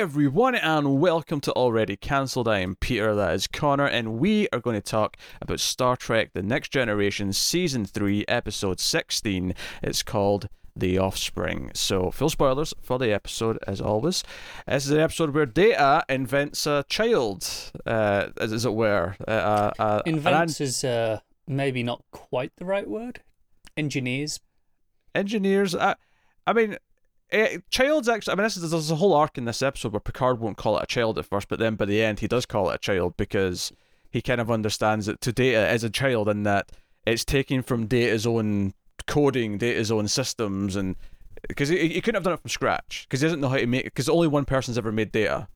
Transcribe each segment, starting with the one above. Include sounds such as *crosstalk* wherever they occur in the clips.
everyone, and welcome to Already Cancelled. I am Peter, that is Connor, and we are going to talk about Star Trek The Next Generation Season 3, Episode 16. It's called The Offspring. So, full spoilers for the episode, as always. This is an episode where Data invents a child, uh, as it were. Uh, uh, Invents is uh, maybe not quite the right word. Engineers. Engineers, I, I mean, uh, child's actually. I mean, this is, there's a whole arc in this episode where Picard won't call it a child at first, but then by the end he does call it a child because he kind of understands that to Data is a child and that it's taken from Data's own coding, Data's own systems, and because he, he couldn't have done it from scratch because he doesn't know how to make. Because only one person's ever made Data,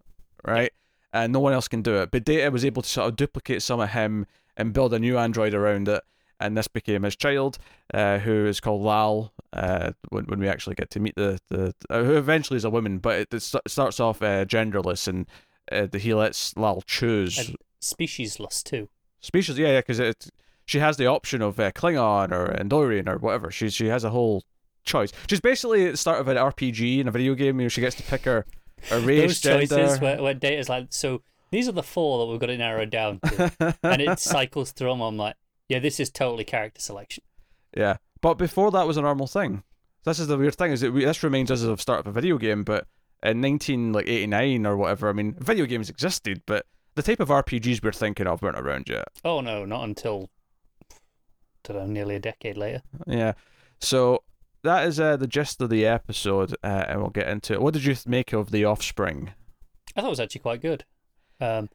right? And no one else can do it. But Data was able to sort of duplicate some of him and build a new android around it and this became his child, uh, who is called Lal. Uh, when, when we actually get to meet the the uh, who eventually is a woman, but it, it starts off uh, genderless, and uh, he lets Lal choose And speciesless too. species. Yeah, yeah, because it she has the option of uh, Klingon or Andorian or whatever. She she has a whole choice. She's basically at the start of an RPG in a video game. You know, she gets to pick her, her race, Those choices where, where data's like, so these are the four that we've got to narrow down to. *laughs* and it cycles through them. I'm like, yeah, this is totally character selection. Yeah, but before that was a normal thing. This is the weird thing is that we, this reminds us of start of a video game, but in nineteen like eighty nine or whatever. I mean, video games existed, but the type of RPGs we're thinking of weren't around yet. Oh no, not until don't know, nearly a decade later. Yeah, so that is uh, the gist of the episode, uh, and we'll get into it. What did you make of the Offspring? I thought it was actually quite good. Um,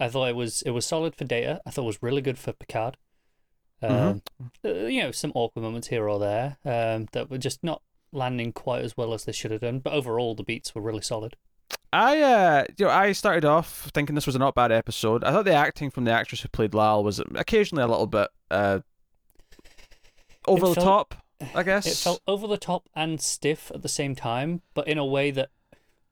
I thought it was it was solid for Data. I thought it was really good for Picard. Um, uh, you know, some awkward moments here or there um, that were just not landing quite as well as they should have done. But overall, the beats were really solid. I uh, you know, I started off thinking this was a not bad episode. I thought the acting from the actress who played Lal was occasionally a little bit uh, over the felt- top. I *sighs* guess It felt over the top and stiff at the same time, but in a way that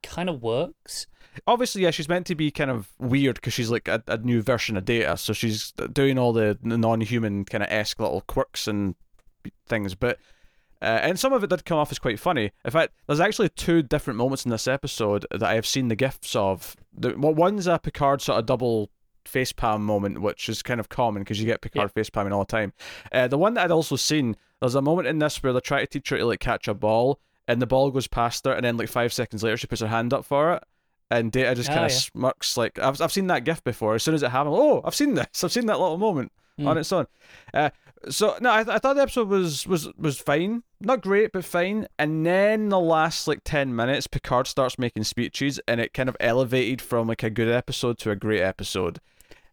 kind of works. obviously, yeah, she's meant to be kind of weird because she's like a, a new version of Data, so she's doing all the non-human kind of esque little quirks and things. But uh, and some of it did come off as quite funny. In fact, there's actually two different moments in this episode that I have seen the gifs of. The well, one's a Picard sort of double facepalm moment, which is kind of common because you get Picard facepalming all the time. Uh, the one that I'd also seen, there's a moment in this where they try to teach her to like catch a ball, and the ball goes past her, and then like five seconds later she puts her hand up for it, and Data just Oh, kind of yeah. smirks like I've I've seen that gif before. As soon as it happened, oh, I've seen this. I've seen that little moment on Mm. its own. Uh, so no, I, th- I thought the episode was was was fine, not great, but fine. And then the last like ten minutes, Picard starts making speeches, and it kind of elevated from like a good episode to a great episode.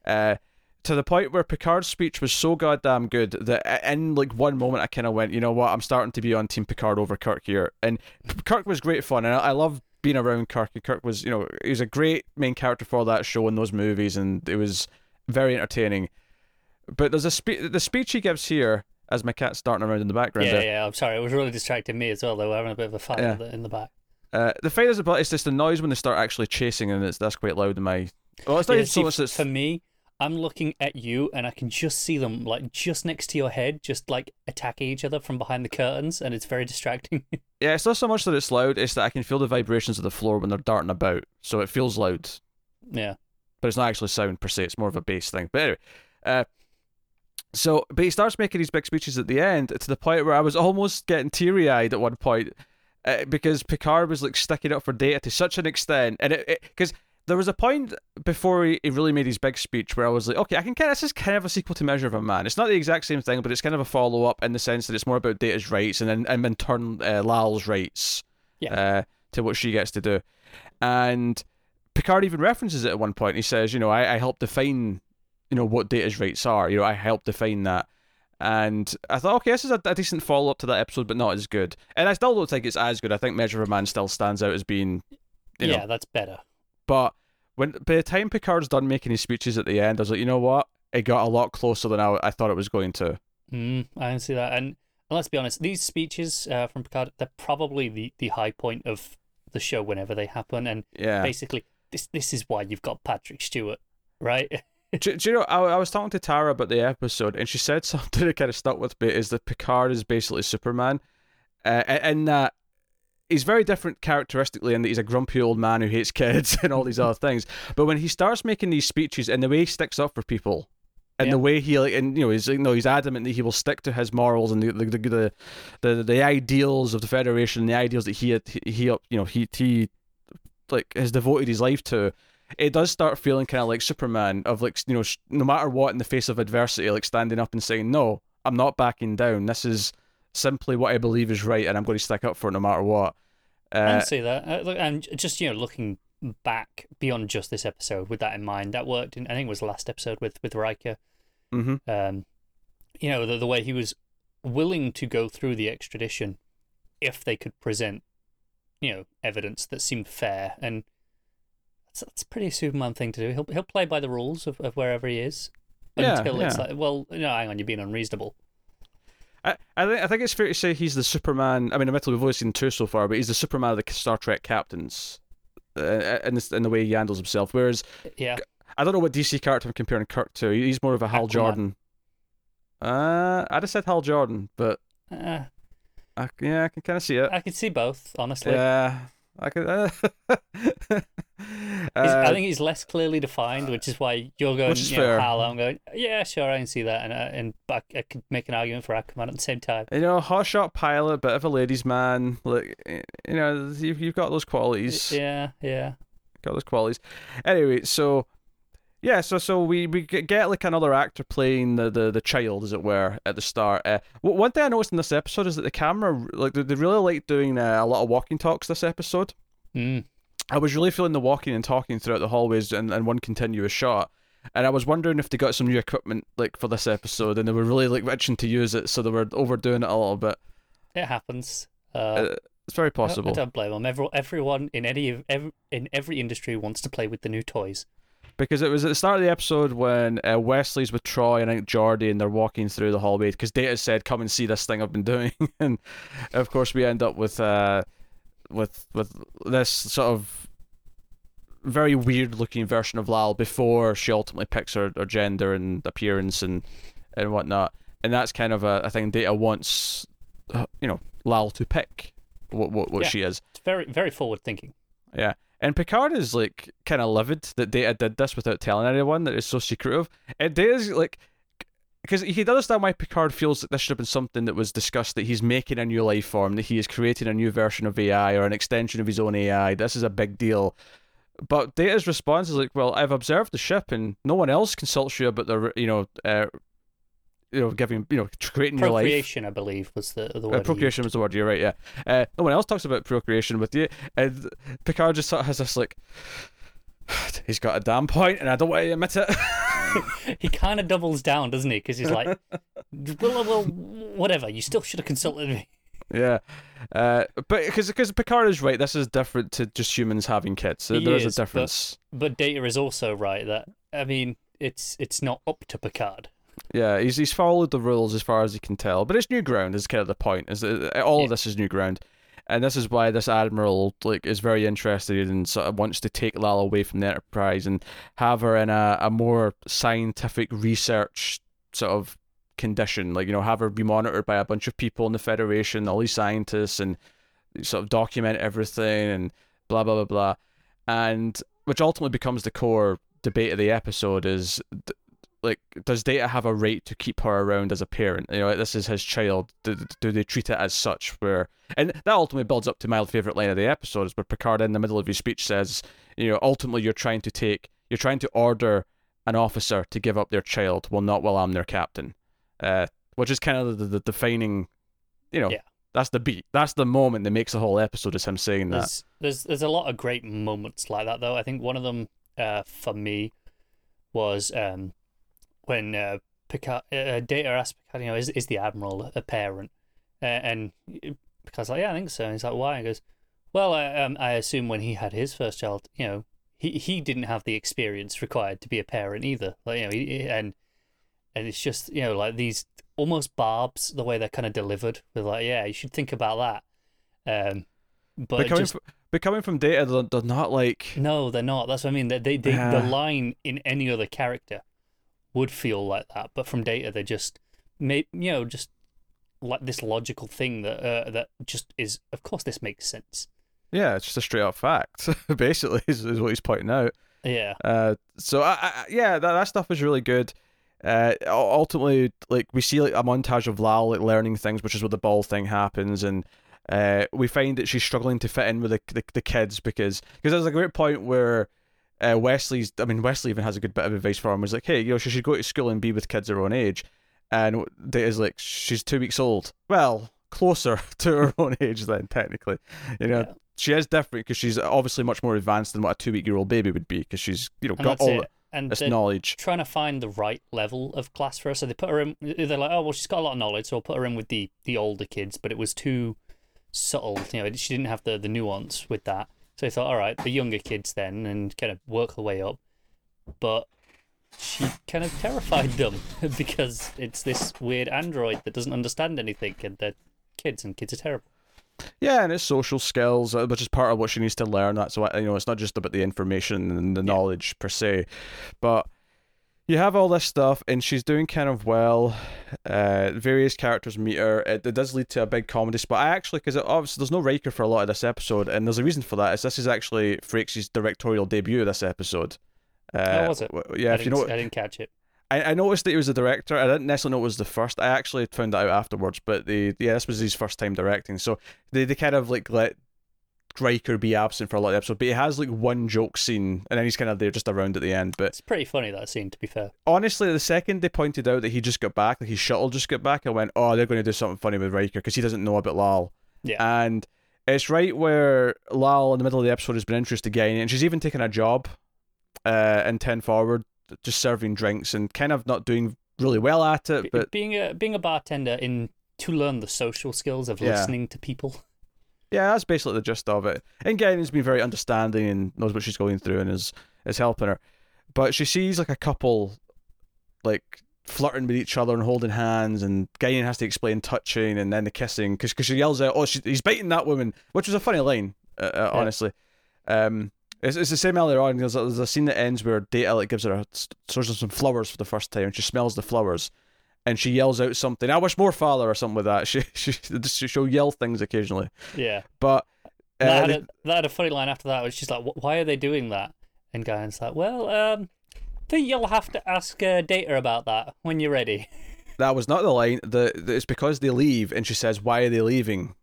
Uh, to the point where Picard's speech was so goddamn good that in like one moment I kind of went, you know what, I'm starting to be on Team Picard over Kirk here. And *laughs* Kirk was great fun, and I, I love being around Kirk. And Kirk was, you know, he was a great main character for that show and those movies, and it was very entertaining. But there's a spe- the speech he gives here as my cat's starting around in the background. Yeah, there. yeah. I'm sorry, it was really distracting me as well. They were having a bit of a fight Yeah. in the- back. Uh, the fight is about it's just the noise when they start actually chasing, and it's that's quite loud in my. Well, it's not Yeah, even so see, much. It's for me, I'm looking at you and I can just see them like just next to your head, just like attacking each other from behind the curtains, and it's very distracting. *laughs* Yeah, it's not so much that it's loud, it's that I can feel the vibrations of the floor when they're darting about, so it feels loud, yeah. but it's not actually sound per se, it's more of a bass thing. But anyway, uh, so, but he starts making these big speeches at the end to the point where I was almost getting teary eyed at one point uh, because Picard was like sticking up for Data to such an extent, and it because. There was a point before he, he really made his big speech where I was like, okay, I can kind of, this is kind of a sequel to Measure of a Man. It's not the exact same thing, but it's kind of a follow up in the sense that it's more about Data's rights and then and in turn uh, Lal's rights Yeah. uh, to what she gets to do. And Picard even references it at one point. He says, you know, I, I helped define, you know, what Data's rights are. You know, I helped define that. And I thought, okay, this is a, a decent follow up to that episode, but not as good. And I still don't think it's as good. I think Measure of a Man still stands out as being, you know, yeah, that's better. but when by the time Picard's done making his speeches at the end, I was like, you know what? It got a lot closer than I, I thought it was going to. Mm, I can see that. And, and let's be honest, these speeches uh, from Picard, they're probably the, the high point of the show whenever they happen. And Yeah. basically, this this is why you've got Patrick Stewart, right? *laughs* do, do you know? I, I was talking to Tara about the episode, and she said *laughs* something that kind of stuck with me: is that Picard is basically Superman, uh, in that he's very different characteristically in that he's a grumpy old man who hates kids *laughs* and all these other *laughs* things. But when he starts making these speeches and the way he sticks up for people, and Yeah. the way he like, and you know, he's you know, he's adamant that he will stick to his morals and the the the the, the, the ideals of the Federation, the ideals that he had, he, he you know he he like has devoted his life to. It does start feeling kind of like Superman of like you know no matter what in the face of adversity, like standing up and saying no, I'm not backing down. This is simply what I believe is right, and I'm going to stick up for it no matter what. I Uh, can see that. Uh, and just you know, looking back beyond just this episode with that in mind, that worked. In, I think it was the last episode with with Riker. hmm Um, you know, the the way he was willing to go through the extradition if they could present, you know, evidence that seemed fair, and that's that's a pretty Superman thing to do. He'll he'll play by the rules of, of wherever he is Yeah, until it's like, well, no, hang on, you're being unreasonable. I, I think I think it's fair to say he's the Superman. I mean, admittedly, we've only seen two so far, but he's the Superman of the Star Trek captains, uh, in this, in the way he handles himself. Whereas Yeah, I don't know what DC character I'm comparing Kirk to. He's more of a Hal Aquaman. Jordan. Uh, I'd have said Hal Jordan, but uh, I, yeah, I can kind of see it. I can see both, honestly. Yeah, I could. Uh, *laughs* He's- I uh, think he's less clearly defined, which is why you're going, you know. I'm going, yeah, sure, I can see that, and uh, and but I could make an argument for Aquaman at the same time. you know, hotshot pilot, bit of a ladies' man. Like, you know, you've, you've got those qualities. Yeah, yeah. got those qualities. Anyway, so yeah, so so we we get like another actor playing the the, the child, as it were, at the start. Uh, w- one thing I noticed in this episode is that the camera, like, they, they really like doing uh, a lot of walking talks this episode. Mm. I was really feeling the walking and talking throughout the hallways and, in one continuous shot. And I was wondering if they got some new equipment like for this episode, and they were really like itching to use it, so they were overdoing it a little bit. It happens. Uh, Uh, it's very I- I, possible. don't blame them. Every, everyone in any every, in every industry wants to play with the new toys. Because it was at the start of the episode when uh, Wesley's with Troi and I think Geordi and they're walking through the hallway because Data said, "Come and see this thing I've been doing," *laughs* and of course we end up with uh, with with this sort of very weird looking version of Lal before she ultimately picks her, her gender and appearance and and whatnot, and that's kind of a, a thing Data wants, you know, Lal to pick what what, what Yeah. she is. It's very very forward thinking. Yeah. And Picard is like kind of livid that Data did this without telling anyone that it's so secretive. And Data's like, because he does understand why Picard feels that this should have been something that was discussed that he's making a new life form, that he is creating a new version of AI or an extension of his own AI. This is a big deal. But Data's response is like, well, I've observed the ship and no one else consults you about the, you know, uh, you know, giving, you know, creating your life. Procreation, I believe, was the the word. Uh, procreation was the word. You're right. Yeah. Uh, no one else talks about procreation with you. And Picard just sort of has this like, *sighs* he's got a damn point, and I don't want to admit it. *laughs* he kind of doubles down, doesn't he? Because he's like, well, well, whatever. You still should have consulted me. yeah. Uh, but because because Picard is right, this is different to just humans having kids. There- He there is, is, a but- difference. But Data is also right that I mean, it's it's not up to Picard. Yeah, he's he's followed the rules as far as he can tell, but it's new ground. Is kind of the point. Is that uh, all Yeah. of this is new ground, and this is why this admiral like is very interested and sort of wants to take Lal away from the Enterprise and have her in a, a more scientific research sort of condition. Like you know, have her be monitored by a bunch of people in the Federation, all these scientists, and sort of document everything and blah blah blah blah, and which ultimately becomes the core debate of the episode is like does data have a right to keep her around as a parent you know like, this is his child do, do they treat it as such where and that ultimately builds up to my favorite line of the episode is where picard in the middle of his speech says you know ultimately you're trying to take you're trying to order an officer to give up their child well not while i'm their captain uh, which is kind of the, the defining you know Yeah. that's the beat that's the moment that makes the whole episode is him saying that There's there's there's a lot of great moments like that though. I think one of them uh, for me was um, when uh, Picard uh, Data asked Picard, you know, is is the admiral a parent? Uh, and Picard's like, yeah, I think so. And he's like, why? And he goes, well, I, um, I assume when he had his first child, you know, he he didn't have the experience required to be a parent either. Like you know, he, and and it's just you know like these almost barbs the way they're kind of delivered with like, yeah, you should think about that. Um, but but coming, just from, but coming from data they're, they're not like no, they're not. That's what I mean. They, they, they Yeah. the line in any other character would feel like that, but from Data, they just, may, you know, just like this logical thing that uh, that just is. Of course, this makes sense. Yeah, it's just a straight up fact. *laughs* Basically, is, is what he's pointing out. Yeah. Uh, so I, I, yeah, that that stuff is really good. Uh, ultimately, like we see like a montage of Lal like learning things, which is where the ball thing happens, and uh, we find that she's struggling to fit in with the the, the kids because because there's a great point where. Uh, Wesley's, I mean, Wesley even has a good bit of advice for him. Was like, hey, you know, she should go to school and be with kids her own age. And Data's like, she's two weeks old. Well, closer *laughs* to her own age then, technically. You know, Yeah. she is different because she's obviously much more advanced than what a two week year old baby would be because she's, you know, And got all it. And this knowledge. trying to find the right level of class for her. So they put her in. They're like, oh well, she's got a lot of knowledge, so we'll put her in with the the older kids. But it was too subtle. You know, she didn't have the the nuance with that. So they thought, all right, the younger kids then, and kind of work her way up. But she kind of terrified them *laughs* because it's this weird android that doesn't understand anything, and they're kids, and kids are terrible. Yeah, and it's social skills, uh, which is part of what she needs to learn. That's why you know it's not just about the information and the knowledge per se, but you have all this stuff, and she's doing kind of well. Uh, various characters meet her. It, it does lead to a big comedy spot. I actually, because obviously there's no Riker for a lot of this episode, and there's a reason for that. Is this is actually Frakes' directorial debut of this episode. Uh, Oh, was it? Yeah, I if you didn't, know, I didn't catch it. I, I noticed that he was the director. I didn't necessarily know it was the first. I actually found that out afterwards. But the yeah, this was his first time directing. So they, they kind of like let Riker be absent for a lot of the episode. But he has like one joke scene, and then he's kind of there just around at the end. But It's pretty funny that scene, to be fair. honestly, the second they pointed out that he just got back, like his shuttle just got back, I went, oh, they're going to do something funny with Riker because he doesn't know about Lal. Yeah. And it's right where Lal in the middle of the episode has been introduced Guinan, and she's even taken a job uh, in 10 Forward, just serving drinks and kind of not doing really well at it. But being a being a bartender in to learn the social skills of Yeah. listening to people. Yeah, that's basically the gist of it. And Guinan's been very understanding and knows what she's going through and is, is helping her. But she sees like a couple like flirting with each other and holding hands, and Guinan has to explain touching and then the kissing because she yells out, "Oh, she, he's biting that woman," which was a funny line, uh, uh, Yeah. honestly. Um, it's, it's the same earlier on. There's a, there's a scene that ends where Data like gives her a, source of some flowers for the first time, and she smells the flowers, and she yells out something. I wish more father or something like that. *laughs* She she she she'll yell things occasionally, Yeah. but. Uh, that, had a, that had a funny line after that, which she's like, "Why are they doing that?" And Guinan's like, "Well, um, think you'll have to ask uh, Data about that when you're ready." *laughs* That was not the line. The, the it's because they leave, and she says, "Why are they leaving?"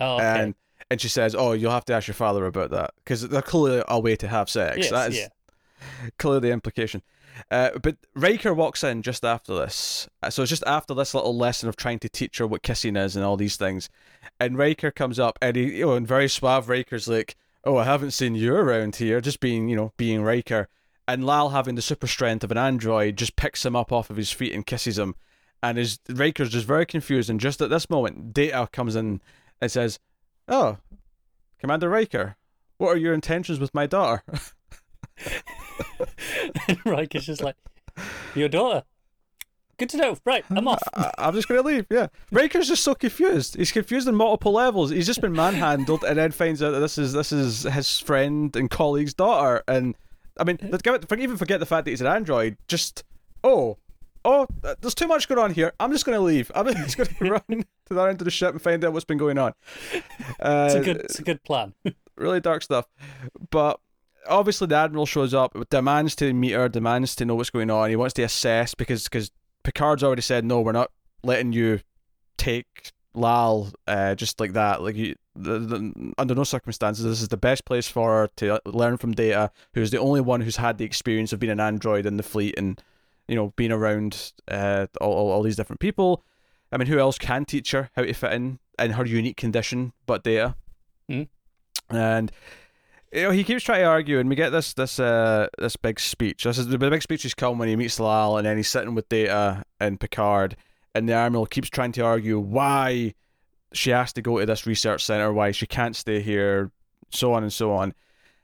Oh, okay. And and she says, "Oh, you'll have to ask your father about that because they're clearly a way to have sex." yes, that is yeah. clearly the implication. Uh, but Riker walks in just after this, Uh, so it's just after this little lesson of trying to teach her what kissing is and all these things. And Riker comes up, and he, you know, in very suave, Riker's like, "Oh, I haven't seen you around here," just being, you know, being Riker. And Lal, having the super strength of an android, just picks him up off of his feet and kisses him. And his Riker's just very confused. And just at this moment, Data comes in and says, "Oh, Commander Riker, what are your intentions with my daughter?" *laughs* *laughs* and Riker's just like, "Your daughter." Good to know. Right, I'm off. *laughs* I- I'm just gonna leave. Yeah, Riker's just so confused. He's confused on multiple levels. He's just been manhandled, and then finds out that this is this is his friend and colleague's daughter. And I mean, it- even forget the fact that he's an android. Just oh, oh, uh, there's too much going on here. I'm just gonna leave. I'm just gonna *laughs* run to the end of the ship and find out what's been going on. Uh, It's a good, it's a good plan. really dark stuff. But obviously, the admiral shows up, demands to meet her, demands to know what's going on. He wants to assess because because Picard's already said no, we're not letting you take Lal uh, just like that. Like you, the, the, under no circumstances, this is the best place for her to learn from Data, who's the only one who's had the experience of being an android in the fleet and you know being around uh, all, all, all these different people. I mean, who else can teach her how to fit in in her unique condition but Data? Hmm. And you know, he keeps trying to argue, and we get this this uh this big speech. This is the big speech is come when he meets Lal, and then he's sitting with Data and Picard, and the admiral keeps trying to argue why she has to go to this research center, why she can't stay here, so on and so on.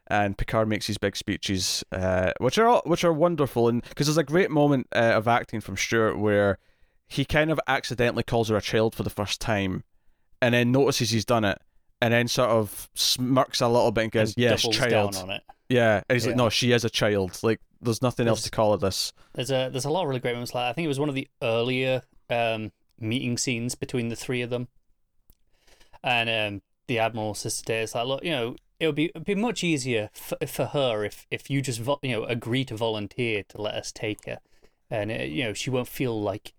And Picard makes these big speeches, uh, which are all, which are wonderful, and because there's a great moment uh, of acting from Stewart where he kind of accidentally calls her a child for the first time, and then notices he's done it, and then sort of smirks a little bit and goes, and "Yes, child." on it. Yeah, and he's like, "No, she is a child. Like, there's nothing else to call her this." There's a there's a lot of really great moments. Like I think it was one of the earlier um, meeting scenes between the three of them. And um, the admiral says to "It's like, look, you know, it would be it'd be much easier for, for her if if you just vo- you know agree to volunteer to let us take her, and uh, you know she won't feel like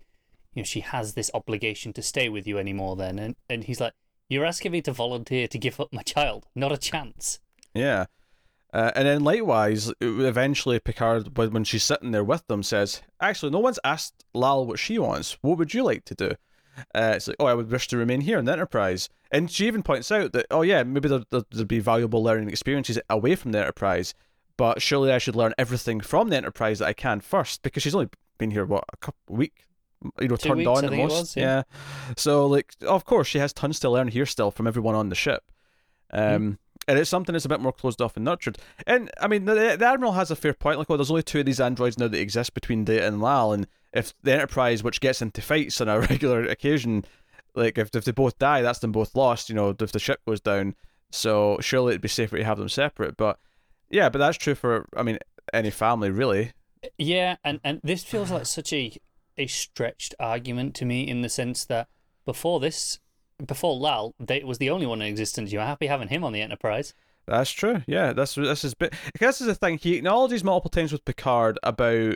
you know she has this obligation to stay with you anymore. Then, and and he's like, you're asking me to volunteer to give up my child, not a chance. Yeah. Uh, and then likewise, eventually Picard, when she's sitting there with them, says, "Actually, no one's asked Lal what she wants. What would you like to do?" Uh, it's like, "Oh, I would wish to remain here in the Enterprise." And she even points out that, "Oh yeah, maybe there, there, there'd be valuable learning experiences away from the Enterprise, but surely I should learn everything from the Enterprise that I can first, because she's only been here what a couple week, you know, Two turned weeks, on at most. was, yeah. So like, of course, she has tons to learn here still from everyone on the ship. Um, and it's something that's a bit more closed off and nurtured. And I mean, the, the admiral has a fair point. Like, well, there's only two of these androids now that exist between Data and Lal, and if the Enterprise, which gets into fights on a *laughs* regular occasion, like if if they both die, that's them both lost. You know, if the ship goes down, so surely it'd be safer to have them separate. But yeah, but that's true for I mean any family really. Yeah, and, and this feels like such a a stretched argument to me in the sense that before this, before Lal, they was the only one in existence. You were happy having him on the Enterprise. That's true. Yeah, that's this is bit. This is the thing. He acknowledges multiple times with Picard about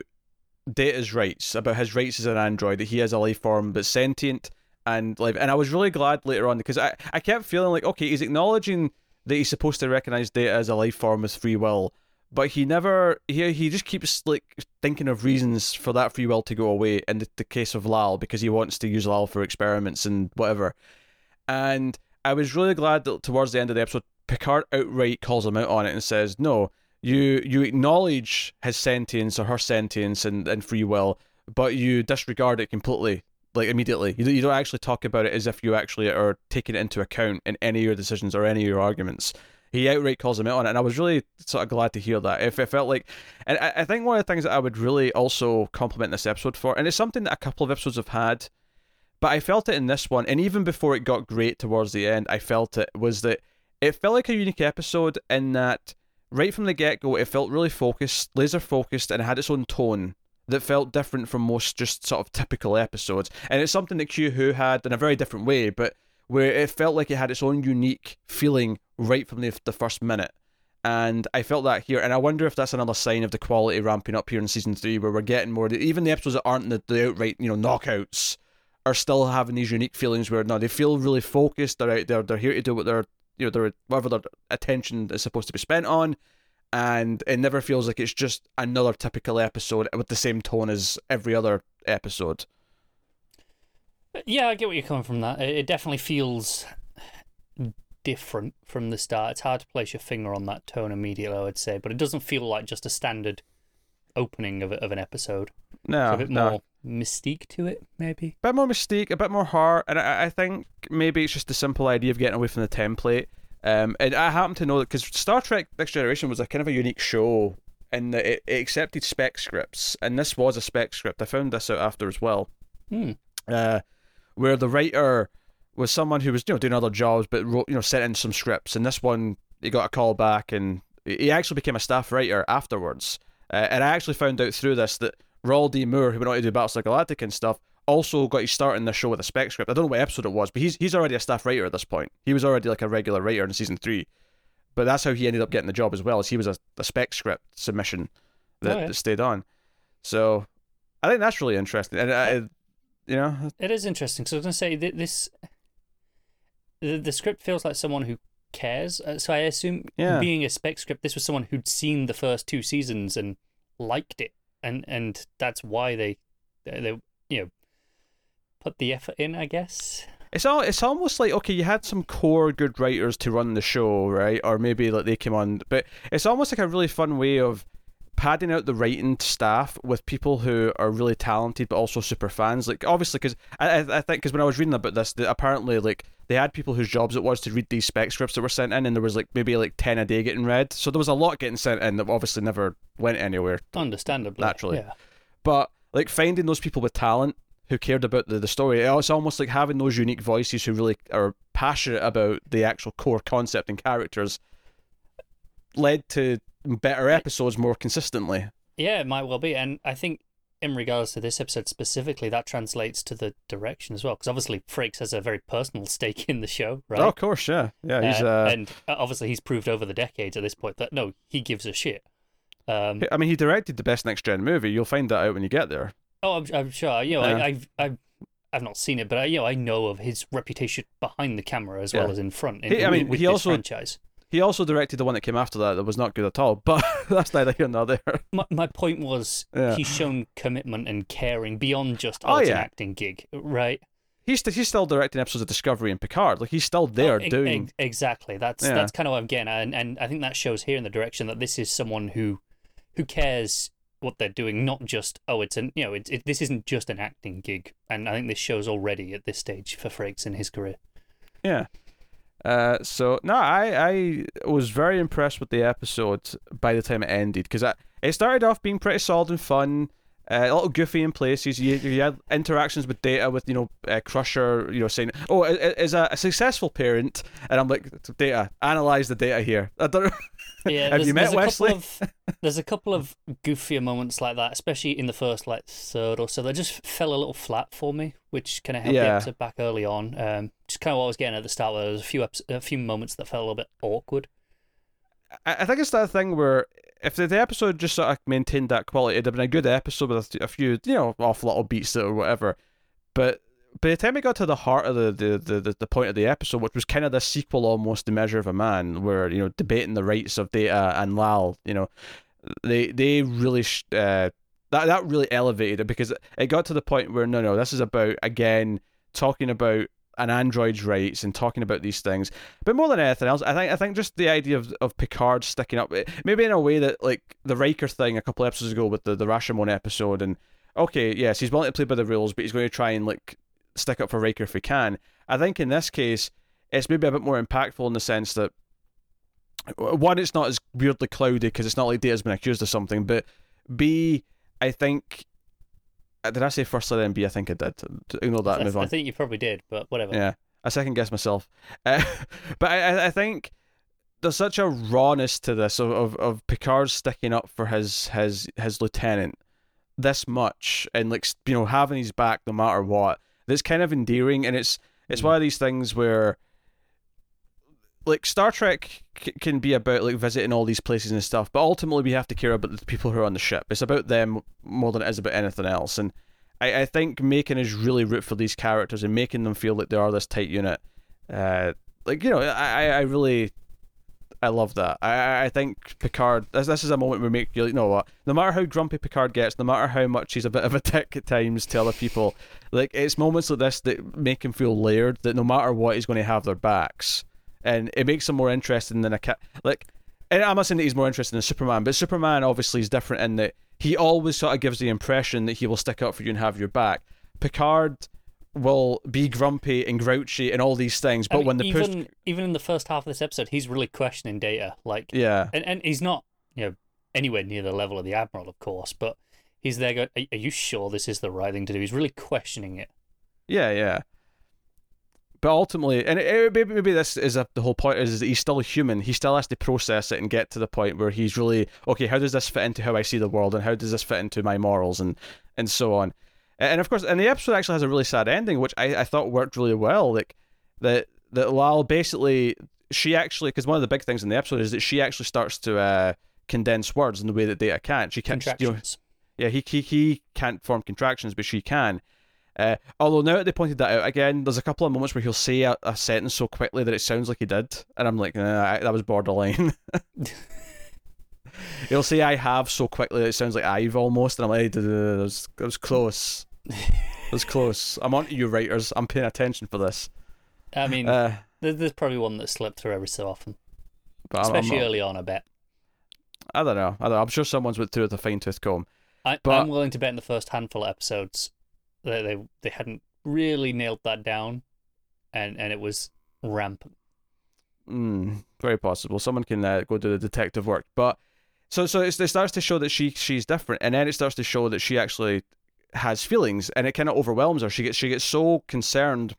Data's rights, about his rights as an android, that he has a life form but sentient and live. And I was really glad later on because I I kept feeling like okay, he's acknowledging that he's supposed to recognize Data as a life form as free will, but he never he he just keeps like thinking of reasons for that free will to go away. In the, the case of Lal, because he wants to use Lal for experiments and whatever. And I was really glad that towards the end of the episode, Picard outright calls him out on it and says, "No, you you acknowledge his sentience or her sentience and, and free will, but you disregard it completely, like immediately. You, you don't actually talk about it as if you actually are taking it into account in any of your decisions or any of your arguments." He outright calls him out on it, and I was really sort of glad to hear that. If it felt like, and I, think one of the things that I would really also compliment this episode for, and it's something that a couple of episodes have had, but I felt it in this one, and even before it got great towards the end, I felt it was that it felt like a unique episode in that right from the get go, it felt really focused, laser focused, and it had its own tone that felt different from most just sort of typical episodes. And it's something that Q Who had in a very different way, but where it felt like it had its own unique feeling right from the, the first minute. And I felt that here, and I wonder if that's another sign of the quality ramping up here in season three, where we're getting more. Even the episodes that aren't the, the outright, you know, knockouts, are still having these unique feelings where now they feel really focused. They're out there. They're here to do what they're you know their whatever their attention is supposed to be spent on, and it never feels like it's just another typical episode with the same tone as every other episode. Yeah, I get what you're coming from. That it definitely feels different from the start. It's hard to place your finger on that tone immediately, I would say, but it doesn't feel like just a standard opening of, of an episode. No, It's a bit no. more mystique to it, maybe. A bit more mystique, a bit more heart, and I, I think maybe it's just the simple idea of getting away from the template. Um, and I happen to know that because Star Trek Next Generation was a kind of a unique show in that it, it accepted spec scripts, and this was a spec script. I found this out after as well, Hmm. uh, where the writer was someone who was you know doing other jobs, but wrote you know sent in some scripts, and this one he got a call back, and he actually became a staff writer afterwards. Uh, and I actually found out through this that Ronald D. Moore, who went on to do Battlestar Galactica and stuff, also got his start in the show with a spec script. I don't know what episode it was, but he's he's already a staff writer at this point. He was already like a regular writer in season three, but that's how he ended up getting the job as well. As he was a, a spec script submission that, Oh, yeah. that stayed on. So I think that's really interesting, and I, you know, It is interesting. So I was going to say th- this. The, the script feels like someone who cares. Uh, So I assume, Yeah. being a spec script, this was someone who'd seen the first two seasons and liked it, and and that's why they they you know put the effort in. I guess. It's all it's almost like okay, you had some core good writers to run the show, right? Or maybe like they came on, but it's almost like a really fun way of padding out the writing staff with people who are really talented but also super fans. Like obviously, because I, I think because when I was reading about this, that apparently like they had people whose jobs it was to read these spec scripts that were sent in, and there was like maybe like ten a day getting read. So there was a lot getting sent in that obviously never went anywhere. Understandably, Naturally. Yeah. But like finding those people with talent who cared about the, the story, it's almost like having those unique voices who really are passionate about the actual core concept and characters led to better episodes more consistently. Yeah, it might well be, and I think in regards to this episode specifically, that translates to the direction as well, because obviously Frakes has a very personal stake in the show, right? Oh, of course, yeah, yeah. He's Uh, uh, and uh, obviously he's proved over the decades at this point that no, he gives a shit. Um, I mean, he directed the best next gen movie. You'll find that out when you get there. oh, I'm, I'm sure. You know, Yeah. I, I've I've I've not seen it, but I, you know, I know of his reputation behind the camera as well as in front. In, He- I mean, with he this also- franchise. He also directed the one that came after that that was not good at all. But *laughs* that's neither here nor there. My, my point was Yeah. he's shown commitment and caring beyond just Oh, an yeah. acting gig, right? He's he's still directing episodes of Discovery and Picard. Like he's still there Oh, doing. ex- exactly. That's Yeah. that's kind of what I'm getting at, and, and I think that shows here in the direction that this is someone who who cares what they're doing, not just oh, it's an you know, it, it, this isn't just an acting gig, and I think this shows already at this stage for Frakes in his career. Yeah. Uh, so no, I I was very impressed with the episode by the time it ended because it started off being pretty solid and fun, uh, a little goofy in places. You you had interactions with Data with you know uh, Crusher, you know saying, "Oh, is a, a successful parent," and I'm like, "Data, analyze the data here." I don't. Yeah, *laughs* Have you met there's Wesley? couple of there's a couple of goofier moments like that, especially in the first like third or so. They just fell a little flat for me, which kind of held the episode back early on. Um, just kind of what I was getting at the start. Where there was a few a few moments that felt a little bit awkward. I, I think it's that thing where if the, episode just sort of maintained that quality, it'd have been a good episode with a, few, you know, off little beats or whatever. But by the time we got to the heart of the, the, the, the, the point of the episode, which was kind of the sequel almost, The Measure of a Man, where, you know, debating the rights of Data and Lal, you know, they they really sh- uh, that that really elevated it because it got to the point where no no this is about again talking about an android's rights and talking about these things but more than anything else i think i think just the idea of, of picard sticking up eh, maybe in a way that like the Riker thing a couple episodes ago with the the rashomon episode and okay yes he's willing to play by the rules but he's going to try and like stick up for Riker if he can i think in this case it's maybe a bit more impactful in the sense that one, it's not as weirdly cloudy because it's not like Data's been accused of something. But B, I think. Uh, Did I say first then B? I think I did. Ignore that. I, move I think you probably did, but whatever. Yeah, I second guess myself. *laughs* Uh, but I, I- I think there's such a rawness to this of, of, of Picard sticking up for his his his lieutenant this much and like you know having his back no matter what. That's kind of endearing, and it's it's Mm. one of these things where like Star Trek c- can be about like visiting all these places and stuff, but ultimately we have to care about the people who are on the ship. It's about them more than it is about anything else, and I, I think making is really root for these characters and making them feel like they are this tight unit. Uh, like you know, I I really. I love that. I I- think Picard. This, this is a moment we make you you know what? No matter how grumpy Picard gets, no matter how much he's a bit of a dick at times to other people, like it's moments like this that make him feel layered. That no matter what, he's going to have their backs, and it makes him more interesting than a cat. Like, and I'm not saying that he's more interesting than Superman, but Superman obviously is different in that he always sort of gives the impression that he will stick up for you and have your back. Picard will be grumpy and grouchy and all these things, but mean, when the even push, even in the first half of this episode, he's really questioning Data, like, yeah, and and he's not you know anywhere near the level of the Admiral, of course, but he's there going, "Are, are you sure this is the right thing to do?" He's really questioning it. Yeah, yeah. But ultimately, and it, maybe maybe this is a, the whole point is, that he's still human. He still has to process it and get to the point where he's really okay. How does this fit into how I see the world, and how does this fit into my morals, and and so on. And of course, and the episode actually has a really sad ending, which I, I thought worked really well. Like that that Lal basically she actually because one of the big things in the episode is that she actually starts to uh, condense words in the way that Data can't. She can't. You know, yeah, he, he he can't form contractions, but she can. Uh, although now that they pointed that out again, there's a couple of moments where he'll say a, a sentence so quickly that it sounds like he did, and I'm like, nah, that was borderline. *laughs* he'll say "I have" so quickly that it sounds like "I've" almost, and I'm like, "Duh, duh, duh, that was, that was close. It was close. I'm on to you, writers. I'm paying attention for this. I mean, Uh, there's probably one that slipped through every so often, but I'm, I'm especially not- early on. I bet. I don't know. I don't know. I'm sure someone's went through it with a fine tooth comb. I, But- I'm willing to bet in the first handful of episodes that they they hadn't really nailed that down, and and it was rampant. Mm, very possible. Someone can uh, go do the detective work, but so so it's, it starts to show that she she's different, and then it starts to show that she actually has feelings, and it kind of overwhelms her. She gets she gets so concerned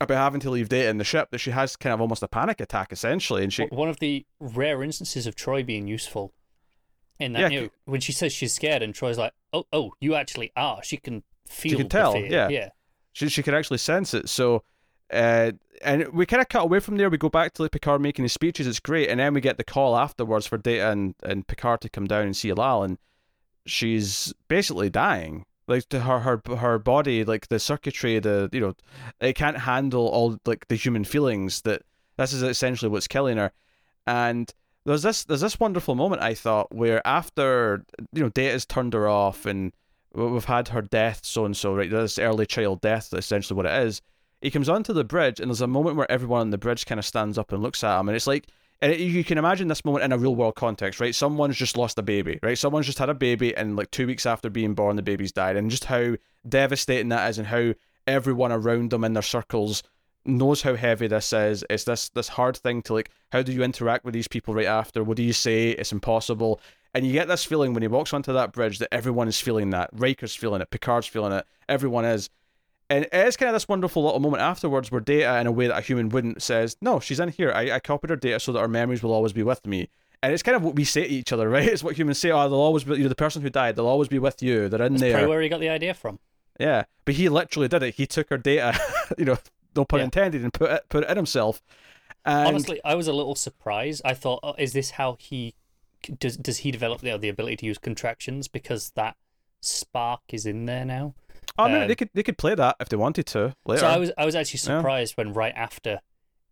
about having to leave Data in the ship that she has kind of almost a panic attack essentially, and she One of the rare instances of Troi being useful In that, Yeah, know, when she says she's scared, and Troi's like, "Oh, oh, you actually are." She can feel. can the tell, fear. yeah. yeah. she she can actually sense it. So, uh, and we kind of cut away from there. We go back to like Picard making his speeches. It's great, and then we get the call afterwards for Data and and Picard to come down and see Lal, and she's basically dying. Like to her her her body, like the circuitry, the you know, it can't handle all like the human feelings. That this is essentially what's killing her, and. There's this there's this wonderful moment I thought where after you know Data's turned her off and we've had her death so and so right? This early child death essentially what it is. He comes onto the bridge and there's a moment where everyone on the bridge kind of stands up and looks at him and it's like and it, you can imagine this moment in a real world context right? Someone's just lost a baby right? Someone's just had a baby and like two weeks after being born the baby's died and just how devastating that is and how everyone around them in their circles knows how heavy this is. It's this this hard thing to like how do you interact with these people right after? What do you say? It's impossible and you get this feeling when he walks onto that bridge that everyone is feeling that. Riker's feeling it, Picard's feeling it, everyone is. And it is kind of this wonderful little moment afterwards where Data, in a way that a human wouldn't, says, No, she's in here. I, I copied her data so that her memories will always be with me. And it's kind of what we say to each other, *laughs* right? It's what humans say, Oh, they'll always be, you know, the person who died, they'll always be with you. They're in That's there. probably where he got the idea from. Yeah. But he literally did it. He took her data, *laughs* you know, no pun Yeah. intended, and put it, put it in himself. And Honestly, I was a little surprised. I thought, oh, is this how he does? Does he develop the, the ability to use contractions because that spark is in there now? Oh mean, um, they could they could play that if they wanted to later. So I was I was actually Yeah. surprised when right after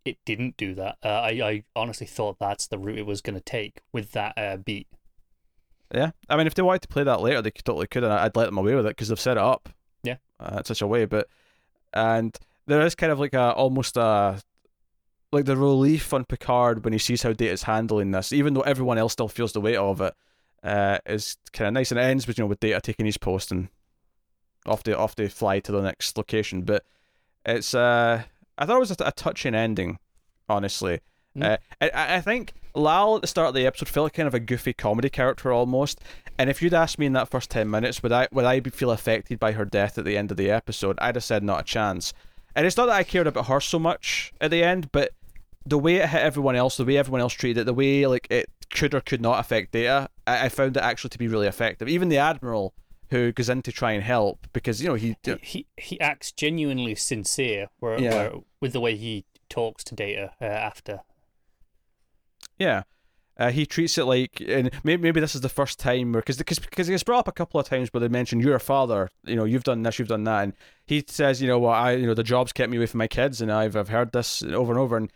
it didn't do that. Uh, I I honestly thought that's the route it was going to take with that uh, beat. Yeah, I mean, if they wanted to play that later, they could, totally could, and I'd let them away with it because they've set it up. Yeah. uh, in such a way. But and there is kind of like a almost a like the relief on Picard when he sees how Data's handling this, even though everyone else still feels the weight of it, uh, is kind of nice. And it ends with you know with Data taking his post and off they off they fly to the next location. But it's uh, I thought it was a, a touching ending, honestly. Mm. Uh, I, I think Lal at the start of the episode felt like kind of a goofy comedy character almost. And if you'd asked me in that first ten minutes, would I would I be, feel affected by her death at the end of the episode? I'd have said not a chance. And it's not that I cared about her so much at the end, but the way it hit everyone else, the way everyone else treated it, the way like it could or could not affect Data, I, I found it actually to be really effective. Even the admiral who goes in to try and help because you know he He he, he acts genuinely sincere where, Yeah. where, with the way he talks to Data uh, after. Yeah. Uh, he treats it like, and maybe, maybe this is the first time where, because because gets brought up a couple of times where they mention you're a father, you know, you've done this, you've done that, and he says, you know, well, I, you know, the job's kept me away from my kids, and I've I've heard this over and over, and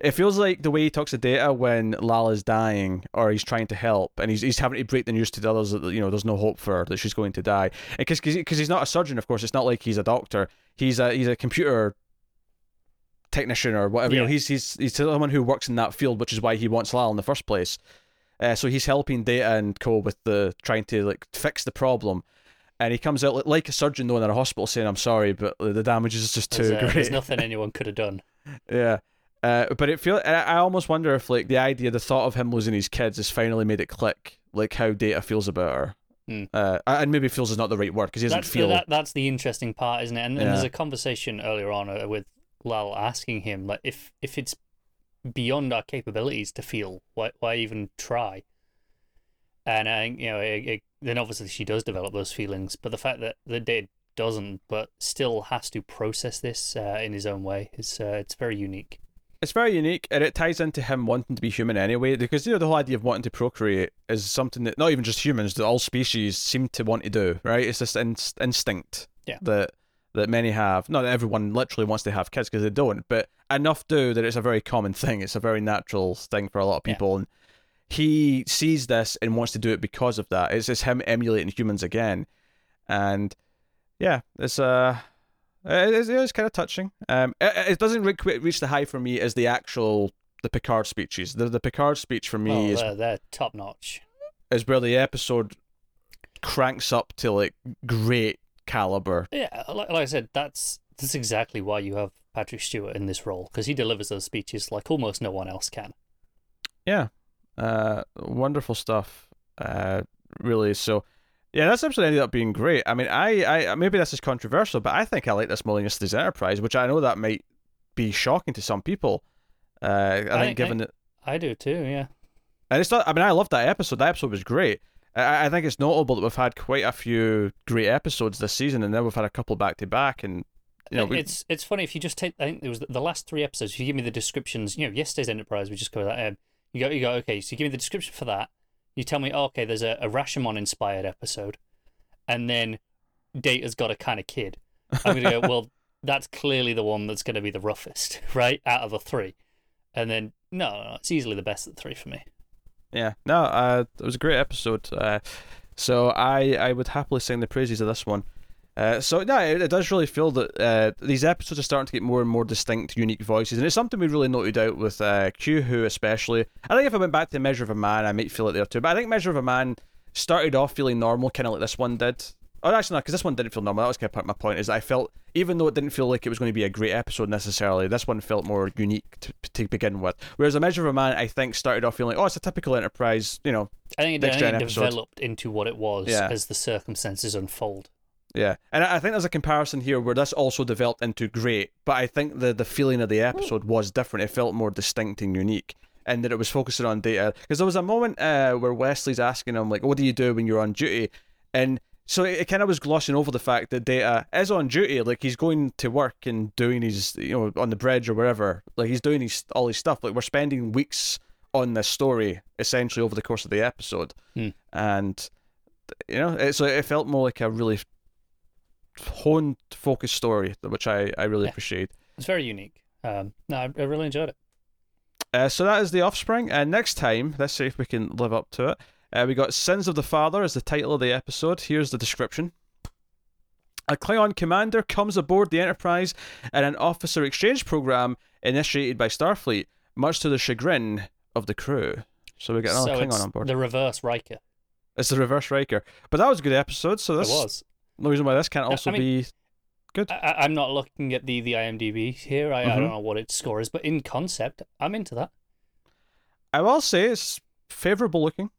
it feels like the way he talks to Data when Lal is dying or he's trying to help, and he's he's having to break the news to the others that you know there's no hope for her, that she's going to die, because because he's not a surgeon, of course, it's not like he's a doctor, he's a he's a computer technician or whatever. You know, he's he's he's someone who works in that field, which is why he wants Lal in the first place. Uh, so he's helping Data and Co with the trying to like fix the problem, and he comes out like a surgeon though in a hospital saying, "I'm sorry, but the damage is just too There's, uh, great." there's nothing *laughs* anyone could have done. Yeah. Uh, but it feel I almost wonder if like the idea, the thought of him losing his kids has finally made it click, like how Data feels about her. Hmm. Uh, and maybe feels is not the right word because he doesn't That's feel. the, that, that's the interesting part, isn't it? And, and there's a conversation earlier on uh, with Lal asking him like if if it's beyond our capabilities to feel, why why even try? And I you know, it, it, then obviously she does develop those feelings, but the fact that the Data doesn't, but still has to process this uh, in his own way, is uh, it's very unique. It's very unique, and it ties into him wanting to be human anyway. Because you know the whole idea of wanting to procreate is something that not even just humans, that all species seem to want to do. Right? It's this inst- instinct Yeah. that that many have. Not that everyone literally wants to have kids because they don't, but enough do that it's a very common thing. It's a very natural thing for a lot of Yeah. people, and he sees this and wants to do it because of that. It's just him emulating humans again, and yeah, it's uh it is, it is kind of touching. Um, it, it doesn't re- reach the high for me as the actual the Picard speeches. The the Picard speech for me Well, is they're, they're top notch. is where the episode cranks up to like great caliber. Yeah, like, like I said, that's that's exactly why you have Patrick Stewart in this role because he delivers those speeches like almost no one else can. Yeah, uh, wonderful stuff. Uh, really. So, yeah, that's episode ended up being great. I mean, I, I maybe this is controversial, but I think I like this more than yesterday's Enterprise, which I know that might be shocking to some people. Uh, I, I- think given I- that I do too. Yeah. And it's not. I mean, I loved that episode. That episode was great. I, I think it's notable that we've had quite a few great episodes this season, and then we've had a couple back to back, and you know, we, it's it's funny if you just take. I think it was the, the last three episodes. If you give me the descriptions, you know, yesterday's Enterprise, we just covered that. Um, you go, you go. Okay, so you give me the description for that. You tell me, oh, okay, there's a, a Rashomon inspired episode, and then Data's got a kind of kid. I'm gonna go. *laughs* Well, that's clearly the one that's going to be the roughest, *laughs* right, out of the three. And then no, no, no, it's easily the best of the three for me. Yeah, no, uh, it was a great episode. Uh, so I I would happily sing the praises of this one. Uh, so yeah, it, it, does really feel that uh, these episodes are starting to get more and more distinct, unique voices, and it's something we really noted out with uh, Q, who especially. I think if I went back to Measure of a Man, I might feel it there too. But I think Measure of a Man started off feeling normal, kind of like this one did. Oh, actually, no, because this one didn't feel normal. That was kind of part of my point. Is I felt, even though it didn't feel like it was going to be a great episode necessarily, this one felt more unique to, to begin with. Whereas a Measure of a Man, I think, started off feeling like, oh, it's a typical Enterprise, you know. I think, it, I think it developed into what it was yeah. as the circumstances unfold. Yeah, and I think there's a comparison here where this also developed into great, but I think the the feeling of the episode was different. It felt more distinct and unique, and that it was focusing on Data. Because there was a moment uh, where Wesley's asking him like, "What do you do when you're on duty?" and so it, it kind of was glossing over the fact that Data is on duty, like he's going to work and doing his, you know, on the bridge or wherever, like he's doing his all his stuff. Like we're spending weeks on this story essentially over the course of the episode, hmm. and you know, it, so it felt more like a really honed, focused story, which I I really yeah. appreciate. It's very unique. Um, no, I, I really enjoyed it. Uh, so that is the offspring. And uh, next time, let's see if we can live up to it. Uh, we got Sins of the Father as the title of the episode. Here's the description. A Klingon commander comes aboard the Enterprise in an officer exchange program initiated by Starfleet, much to the chagrin of the crew. So we got another so Klingon on board. The reverse Riker. It's the reverse Riker. But that was a good episode, so this it was. no reason why this can't also I mean, be good. I, am not looking at the, the IMDb here. I, mm-hmm. I don't know what its score is, but in concept, I'm into that. I will say it's favourable looking.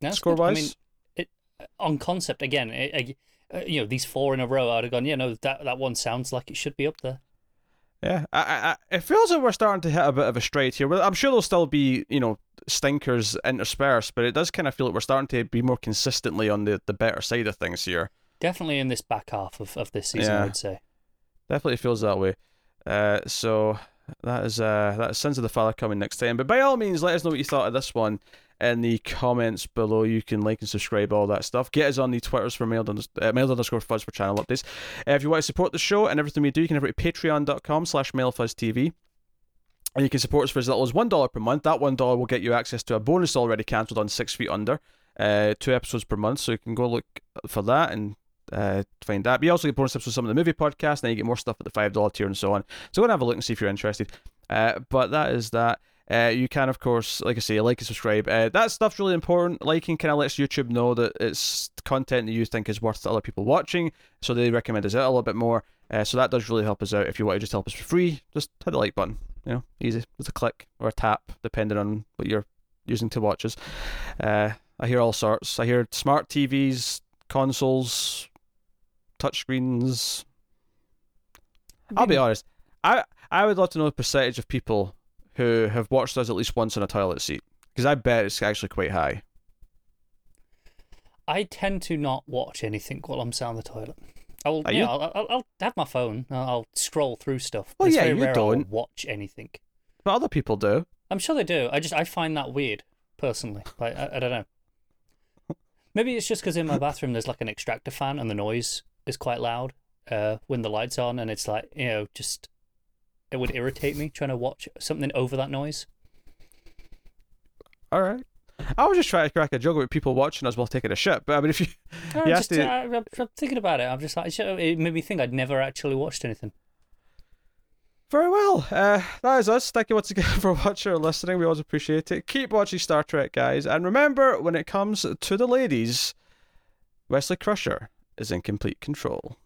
That's score wise. I mean, it, on concept again. It, uh, you know, these four in a row, I'd have gone. Yeah, no, that that one sounds like it should be up there. Yeah, I, I, it feels like we're starting to hit a bit of a stride here. I'm sure there'll still be, you know, stinkers interspersed, but it does kind of feel like we're starting to be more consistently on the, the better side of things here. Definitely in this back half of, of this season, yeah, I'd say. Definitely feels that way. Uh, so that is uh, that is Sins of the Father coming next time. But by all means, let us know what you thought of this one in the comments below. You can like and subscribe, all that stuff. Get us on the Twitters for mailed, under, uh, mailed underscore fuzz for channel updates. Uh, if you want to support the show and everything we do, you can head over to patreon.com slash mailfuzztv. And you can support us for as little as $1 per month. That $1 will get you access to a bonus already cancelled on Six Feet Under. Uh, two episodes per month, so you can go look for that and uh, find that. But you also get bonus episodes of some of the movie podcasts, and you get more stuff at the $5 tier and so on. So go and have a look and see if you're interested. Uh, but that is that. Uh, you can, of course, like I say, like and subscribe. Uh, that stuff's really important. Liking kind of lets YouTube know that it's content that you think is worth other people watching, so they recommend us out a little bit more. Uh, so that does really help us out. If you want to just help us for free, just hit the like button. You know, easy. Just a click or a tap, depending on what you're using to watch us. Uh, I hear all sorts. I hear smart TVs, consoles, touchscreens. I'll be honest. I I would love to know the percentage of people who have watched us at least once in a toilet seat? Because I bet it's actually quite high. I tend to not watch anything while I'm sat on the toilet. I'll, yeah, I'll, I'll, I'll, have my phone. I'll scroll through stuff. Well, it's yeah, very you rare don't I'll watch anything. But other people do. I'm sure they do. I just I find that weird personally. Like I, I don't know. Maybe it's just because in my bathroom there's like an extractor fan and the noise is quite loud uh, when the lights on, and it's like you know just it would irritate me trying to watch something over that noise. All right. I was just trying to crack a joke about people watching us while taking a shit, but I mean, if you, *laughs* you just, to... I, am thinking about it. I'm just like, it made me think I'd never actually watched anything. Very well. Uh, that is us. Thank you once again *laughs* for watching or listening. We always appreciate it. Keep watching Star Trek, guys. And remember, when it comes to the ladies, Wesley Crusher is in complete control.